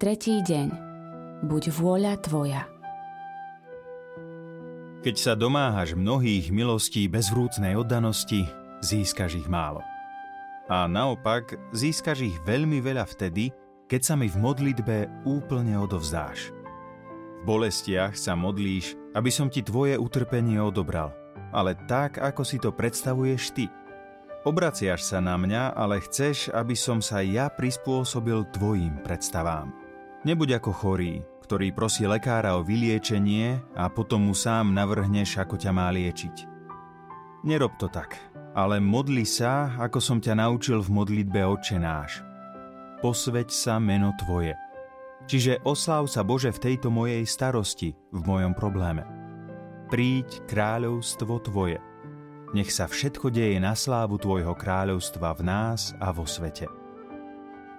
Tretí deň. Buď vôľa tvoja. Keď sa domáhaš mnohých milostí bezvrúcnej oddanosti, získaš ich málo. A naopak, získaš ich veľmi veľa vtedy, keď sa mi v modlitbe úplne odovzdáš. V bolestiach sa modlíš, aby som ti tvoje utrpenie odobral, ale tak, ako si to predstavuješ ty. Obraciaš sa na mňa, ale chceš, aby som sa ja prispôsobil tvojim predstavám. Nebuď ako chorý, ktorý prosí lekára o vyliečenie a potom mu sám navrhneš, ako ťa má liečiť. Nerob to tak, ale modli sa, ako som ťa naučil v modlitbe Otčenáš. Posveď sa meno Tvoje – Čiže osláv sa Bože v tejto mojej starosti, v mojom probléme. Príď kráľovstvo Tvoje. Nech sa všetko deje na slávu Tvojho kráľovstva v nás a vo svete.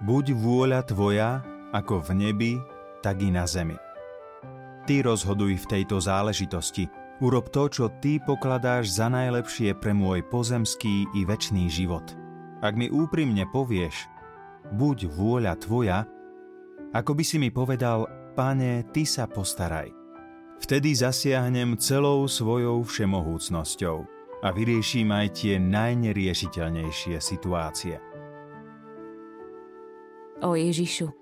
Buď vôľa Tvoja, ako v nebi, tak i na zemi. Ty rozhoduj v tejto záležitosti. Urob to, čo Ty pokladáš za najlepšie pre môj pozemský i večný život. Ak mi úprimne povieš, buď vôľa Tvoja, ako by si mi povedal, Pane, Ty sa postaraj. Vtedy zasiahnem celou svojou všemohúcnosťou a vyrieším aj tie najneriešiteľnejšie situácie. O Ježišu,